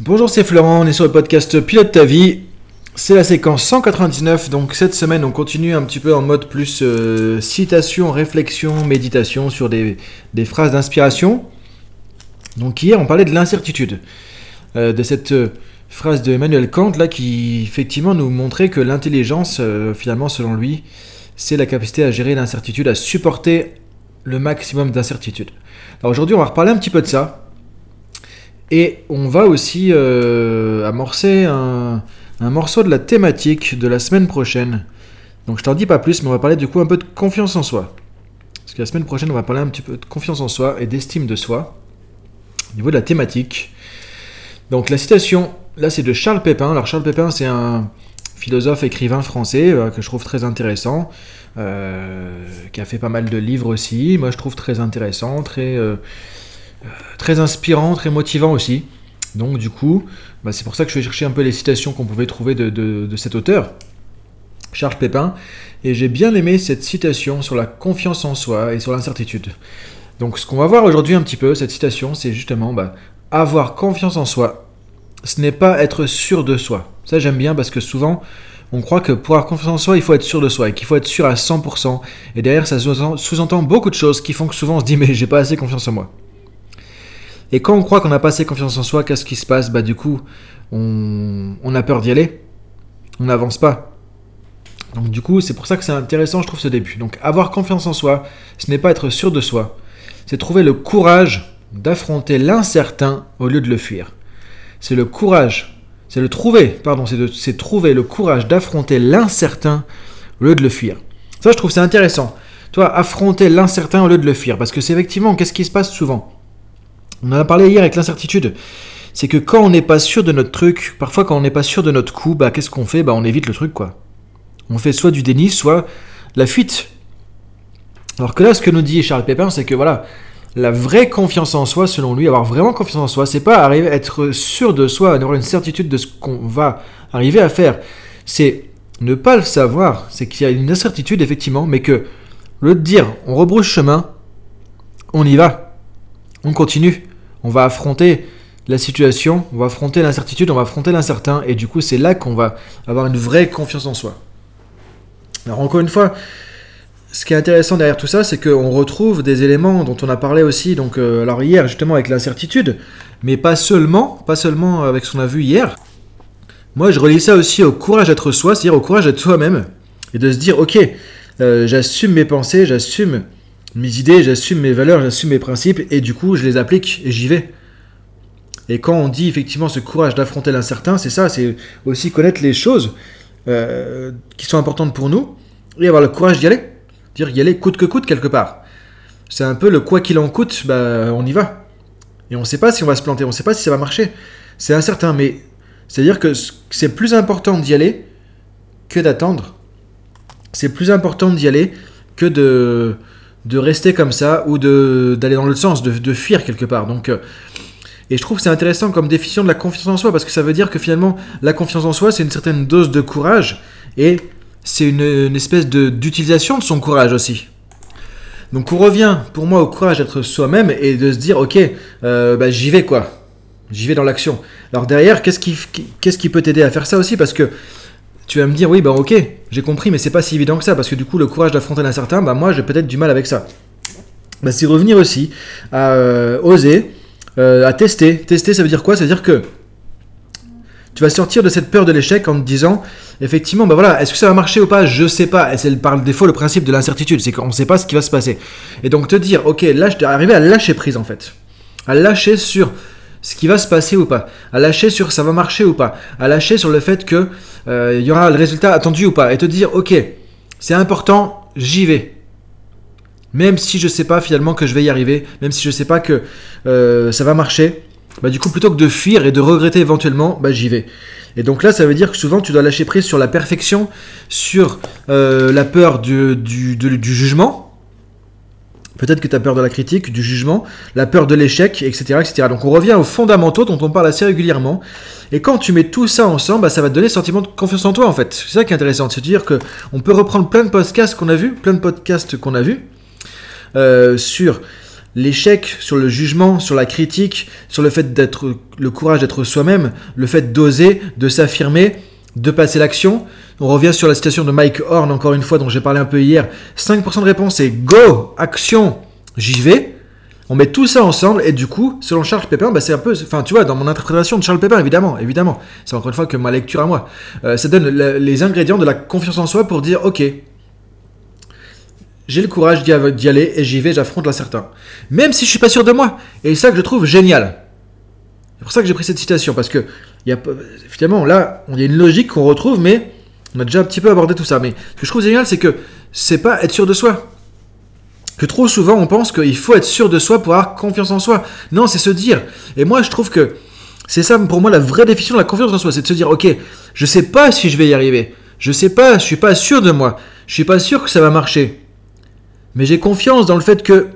Bonjour, c'est Florent, on est sur le podcast Pilote ta vie. C'est la séquence 199, donc cette semaine on continue un petit peu en mode plus euh, citation, réflexion, méditation sur des, phrases d'inspiration. Donc hier on parlait de l'incertitude, euh, de cette euh, phrase de Emmanuel Kant là qui effectivement nous montrait que l'intelligence finalement selon lui c'est la capacité à gérer l'incertitude, à supporter le maximum d'incertitude. Alors aujourd'hui on va reparler un petit peu de ça, et on va aussi euh, amorcer un, morceau de la thématique de la semaine prochaine. Donc je t'en dis pas plus, mais on va parler du coup un peu de confiance en soi. Parce que la semaine prochaine, on va parler un petit peu de confiance en soi et d'estime de soi. Au niveau de la thématique. Donc la citation, là c'est de Charles Pépin. Alors Charles Pépin, c'est un philosophe écrivain français euh, que je trouve très intéressant. Euh, qui a fait pas mal de livres aussi. Moi je trouve très intéressant, très très inspirant, très motivant aussi. Donc du coup, bah, c'est pour ça que je vais chercher un peu les citations qu'on pouvait trouver de, cet auteur, Charles Pépin, et j'ai bien aimé cette citation sur la confiance en soi et sur l'incertitude. Donc ce qu'on va voir aujourd'hui un petit peu, cette citation, c'est justement bah, avoir confiance en soi. Ce n'est pas être sûr de soi. Ça j'aime bien parce que souvent, on croit que pour avoir confiance en soi, il faut être sûr de soi et qu'il faut être sûr à 100%. Et derrière, ça sous-entend beaucoup de choses qui font que souvent on se dit mais j'ai pas assez confiance en moi. Et quand on croit qu'on a pas assez confiance en soi, qu'est-ce qui se passe Bah du coup, on, a peur d'y aller. On n'avance pas. Donc du coup, c'est pour ça que c'est intéressant, je trouve, ce début. Donc avoir confiance en soi, ce n'est pas être sûr de soi, c'est trouver le courage d'affronter l'incertain au lieu de le fuir. C'est le courage, c'est le trouver, pardon, c'est trouver le courage d'affronter l'incertain au lieu de le fuir. Ça, je trouve c'est intéressant. Toi, affronter l'incertain au lieu de le fuir, parce que c'est effectivement, qu'est-ce qui se passe souvent? On en a parlé hier avec l'incertitude. C'est que quand on n'est pas sûr de notre truc, parfois quand on n'est pas sûr de notre coup, bah qu'est-ce qu'on fait? Bah on évite le truc quoi. On fait soit du déni, soit la fuite. Alors que là, ce que nous dit Charles Pépin, c'est que voilà, la vraie confiance en soi, selon lui, avoir vraiment confiance en soi, c'est pas arriver à être sûr de soi, avoir une certitude de ce qu'on va arriver à faire. C'est ne pas le savoir, c'est qu'il y a une incertitude effectivement, mais que le dire, on rebrouche chemin, on y va, on continue on va affronter la situation, on va affronter l'incertitude, on va affronter l'incertain, et du coup c'est là qu'on va avoir une vraie confiance en soi. Alors encore une fois, ce qui est intéressant derrière tout ça, c'est qu'on retrouve des éléments dont on a parlé aussi, donc euh, alors hier justement avec l'incertitude, mais pas seulement, pas seulement avec ce qu'on a vu hier. Moi je relis ça aussi au courage d'être soi, c'est-à-dire au courage d'être soi-même, et de se dire ok, euh, j'assume mes pensées, j'assume mes idées, j'assume mes valeurs, j'assume mes principes, et du coup, je les applique et j'y vais. Et quand on dit effectivement ce courage d'affronter l'incertain, c'est ça, c'est aussi connaître les choses euh, qui sont importantes pour nous, et avoir le courage d'y aller. Dire y aller coûte que coûte quelque part. C'est un peu le quoi qu'il en coûte, bah, on y va. Et on ne sait pas si on va se planter, on ne sait pas si ça va marcher. C'est incertain, mais c'est-à-dire que c'est plus important d'y aller que d'attendre. C'est plus important d'y aller que de, de rester comme ça ou d'aller dans l'autre sens, de, fuir quelque part. Donc, euh, et je trouve c'est intéressant comme définition de la confiance en soi parce que ça veut dire que finalement la confiance en soi c'est une certaine dose de courage et c'est une, espèce d'utilisation de, son courage aussi. Donc on revient pour moi au courage d'être soi-même et de se dire ok euh, bah, j'y vais quoi, j'y vais dans l'action. Alors derrière qu'est-ce qui, qu'est-ce qui peut t'aider à faire ça aussi? Parce que tu vas me dire, oui, bah ok, j'ai compris, mais c'est pas si évident que ça, parce que du coup, le courage d'affronter l'incertain, bah moi, j'ai peut-être du mal avec ça. Bah, c'est revenir aussi à euh, oser, euh, à tester. Tester, ça veut dire quoi? Ça veut dire que tu vas sortir de cette peur de l'échec en te disant, effectivement, bah voilà, est-ce que ça va marcher ou pas? Je sais pas. Et c'est par défaut le principe de l'incertitude, c'est qu'on ne sait pas ce qui va se passer. Et donc te dire, ok, là, je arriver à lâcher prise en fait, à lâcher sur ce qui va se passer ou pas, à lâcher sur ça va marcher ou pas, à lâcher sur le fait que euh, il y aura le résultat attendu ou pas, et te dire ok, c'est important, j'y vais. Même si je sais pas finalement que je vais y arriver, même si je sais pas que euh, ça va marcher, bah du coup plutôt que de fuir et de regretter éventuellement, bah j'y vais. Et donc là, ça veut dire que souvent tu dois lâcher prise sur la perfection, sur euh, la peur du, du jugement, Peut-être que tu as peur de la critique, du jugement, la peur de l'échec, etc., etc. Donc on revient aux fondamentaux dont on parle assez régulièrement. Et quand tu mets tout ça ensemble, bah, ça va te donner un sentiment de confiance en toi en fait. C'est ça qui est intéressant, de dire qu'on peut reprendre plein de podcasts qu'on a vus, plein de podcasts qu'on a vus, euh, sur l'échec, sur le jugement, sur la critique, sur le fait d'être le courage d'être soi-même, le fait d'oser, de s'affirmer, de passer l'action. On revient sur la citation de Mike Horn, encore une fois, dont j'ai parlé un peu hier. 5% de réponse c'est go, action, j'y vais. On met tout ça ensemble et du coup, selon Charles Pépin, bah c'est un peu, enfin tu vois, dans mon interprétation de Charles Pépin, évidemment, évidemment, c'est encore une fois que ma lecture à moi, euh, ça donne les ingrédients de la confiance en soi pour dire, ok, j'ai le courage d'y aller et j'y vais, j'affronte l'incertain. Même si je suis pas sûr de moi. Et c'est ça que je trouve génial. C'est pour ça que j'ai pris cette citation, parce que, y a, finalement, là, il y a une logique qu'on retrouve, mais on a déjà un petit peu abordé tout ça. Mais ce que je trouve génial, c'est que c'est pas être sûr de soi que trop souvent on pense qu'il faut être sûr de soi pour avoir confiance en soi. Non, c'est se dire. Et moi, je trouve que c'est ça pour moi la vraie définition de la confiance en soi, c'est de se dire ok, je sais pas si je vais y arriver, je sais pas, je suis pas sûr de moi, je suis pas sûr que ça va marcher, mais j'ai confiance dans le fait que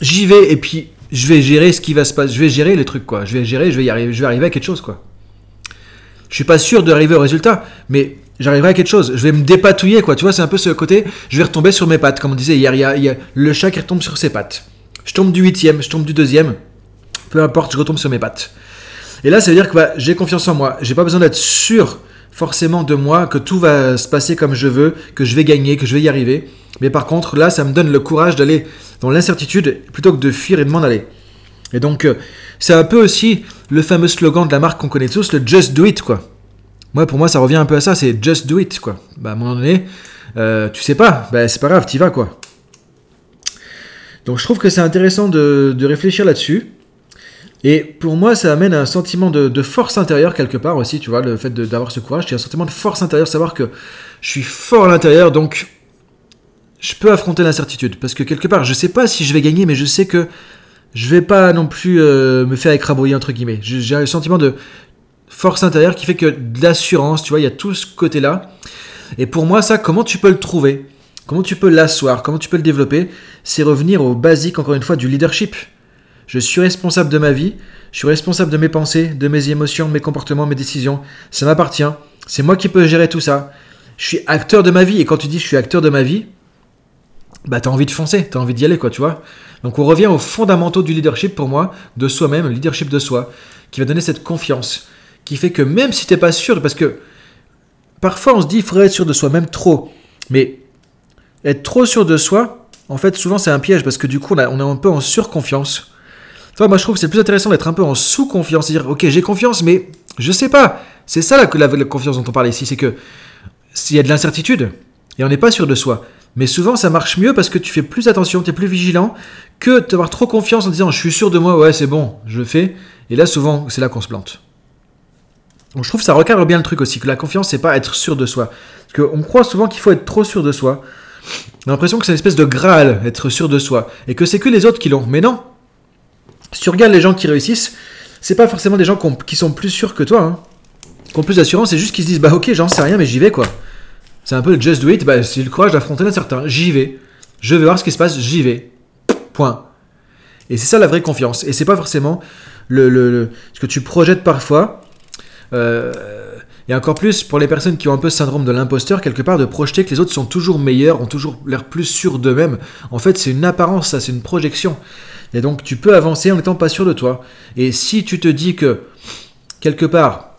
j'y vais et puis je vais gérer ce qui va se passer, je vais gérer les trucs quoi, je vais gérer, je vais y arriver, je vais arriver à quelque chose quoi. Je suis pas sûr d'arriver au résultat, mais j'arriverai à quelque chose. Je vais me dépatouiller, quoi. Tu vois, c'est un peu ce côté, je vais retomber sur mes pattes. Comme on disait hier, il y a, le chat qui retombe sur ses pattes. Je tombe du huitième, je tombe du deuxième. Peu importe, je retombe sur mes pattes. Et là, ça veut dire que bah, j'ai confiance en moi. J'ai pas besoin d'être sûr forcément de moi que tout va se passer comme je veux, que je vais gagner, que je vais y arriver. Mais par contre, là, ça me donne le courage d'aller dans l'incertitude plutôt que de fuir et de m'en aller. Et donc, euh, c'est un peu aussi le fameux slogan de la marque qu'on connaît tous, le Just Do It, quoi. Moi, pour moi, ça revient un peu à ça, c'est just do it, quoi. Bah, à un moment donné, euh, tu sais pas, bah, c'est pas grave, t'y vas, quoi. Donc, je trouve que c'est intéressant de, réfléchir là-dessus. Et pour moi, ça amène un sentiment de, force intérieure quelque part aussi, tu vois, le fait d'avoir ce courage, c'est un sentiment de force intérieure, savoir que je suis fort à l'intérieur, donc je peux affronter l'incertitude. Parce que quelque part, je sais pas si je vais gagner, mais je sais que je vais pas non plus euh, me faire écrabouiller, entre guillemets. J'ai le sentiment de force intérieure qui fait que de l'assurance, tu vois, il y a tout ce côté-là. Et pour moi, ça, comment tu peux le trouver? Comment tu peux l'asseoir? Comment tu peux le développer? C'est revenir au basique, encore une fois, du leadership. Je suis responsable de ma vie, je suis responsable de mes pensées, de mes émotions, mes comportements, mes décisions. Ça m'appartient. C'est moi qui peux gérer tout ça. Je suis acteur de ma vie. Et quand tu dis je suis acteur de ma vie, bah t'as envie de foncer, t'as envie d'y aller, quoi, tu vois. Donc on revient aux fondamentaux du leadership pour moi, de soi-même, le leadership de soi, qui va donner cette confiance qui fait que même si t'es pas sûr, parce que parfois on se dit il faudrait être sûr de soi, même trop, mais être trop sûr de soi, en fait souvent c'est un piège parce que du coup on, est un peu en surconfiance. Enfin, moi je trouve que c'est plus intéressant d'être un peu en sous-confiance, dire ok j'ai confiance mais je sais pas. C'est ça la, la, la confiance dont on parle ici, c'est que s'il y a de l'incertitude et on n'est pas sûr de soi. Mais souvent ça marche mieux parce que tu fais plus attention, tu es plus vigilant que d'avoir trop confiance en disant je suis sûr de moi, ouais c'est bon, je le fais. Et là souvent c'est là qu'on se plante. Donc je trouve que ça recadre bien le truc aussi, que la confiance, c'est pas être sûr de soi. Parce qu'on croit souvent qu'il faut être trop sûr de soi. On a l'impression que c'est une espèce de graal, être sûr de soi. Et que c'est que les autres qui l'ont. Mais non Si tu regardes les gens qui réussissent, c'est pas forcément des gens qui sont plus sûrs que toi. Hein. Qui ont plus d'assurance, c'est juste qu'ils se disent, bah ok, j'en sais rien, mais j'y vais quoi. C'est un peu le just do it, bah, c'est le courage d'affronter l'incertain. J'y vais. Je vais voir ce qui se passe, j'y vais. Point. Et c'est ça la vraie confiance. Et c'est pas forcément le, ce que tu projettes parfois euh, et encore plus pour les personnes qui ont un peu ce syndrome de l'imposteur, quelque part, de projeter que les autres sont toujours meilleurs, ont toujours l'air plus sûrs d'eux-mêmes. En fait, c'est une apparence, ça, c'est une projection. Et donc, tu peux avancer en n'étant pas sûr de toi. Et si tu te dis que, quelque part,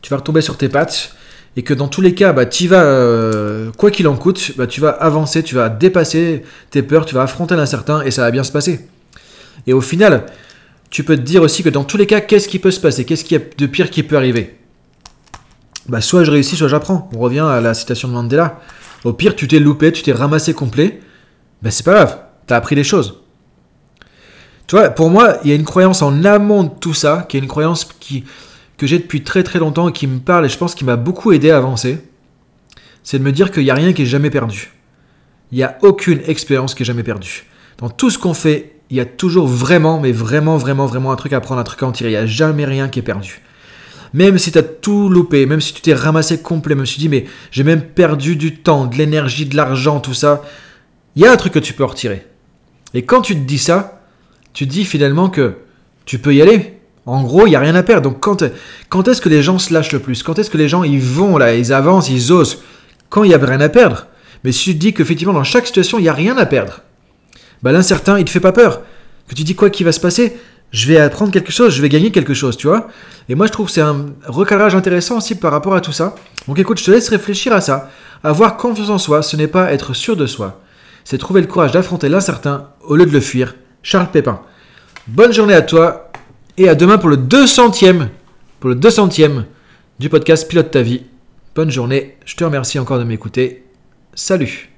tu vas retomber sur tes pattes, et que dans tous les cas, bah, tu vas, euh, quoi qu'il en coûte, bah, tu vas avancer, tu vas dépasser tes peurs, tu vas affronter l'incertain, et ça va bien se passer. Et au final, tu peux te dire aussi que dans tous les cas, qu'est-ce qui peut se passer? Qu'est-ce qu'il y a de pire qui peut arriver? Bah, Soit je réussis, soit j'apprends. On revient à la citation de Mandela. Au pire, tu t'es loupé, tu t'es ramassé complet. Bah, c'est pas grave, t'as appris des choses. Tu vois, pour moi, il y a une croyance en amont de tout ça, qui est une croyance qui, que j'ai depuis très très longtemps et qui me parle et je pense qui m'a beaucoup aidé à avancer. C'est de me dire qu'il n'y a rien qui est jamais perdu. Il n'y a aucune expérience qui est jamais perdue. Dans tout ce qu'on fait, il y a toujours vraiment, mais vraiment, vraiment, vraiment un truc à prendre, un truc à en tirer. Il n'y a jamais rien qui est perdu. Même si tu as tout loupé, même si tu t'es ramassé complet, même si tu dis, mais j'ai même perdu du temps, de l'énergie, de l'argent, tout ça, il y a un truc que tu peux en retirer. Et quand tu te dis ça, tu te dis finalement que tu peux y aller. En gros, il n'y a rien à perdre. Donc quand, quand est-ce que les gens se lâchent le plus? Quand est-ce que les gens ils vont là, ils avancent, ils osent? Quand il n'y a rien à perdre. Mais si tu te dis qu'effectivement dans chaque situation, il n'y a rien à perdre, bah, l'incertain, il te fait pas peur. que tu dis quoi qui va se passer Je vais apprendre quelque chose, je vais gagner quelque chose, tu vois? Et moi, je trouve que c'est un recadrage intéressant aussi par rapport à tout ça. Donc écoute, je te laisse réfléchir à ça. Avoir confiance en soi, ce n'est pas être sûr de soi. C'est trouver le courage d'affronter l'incertain au lieu de le fuir. Charles Pépin. Bonne journée à toi et à demain pour le 200e, pour le 200e du podcast Pilote ta vie. Bonne journée, je te remercie encore de m'écouter. Salut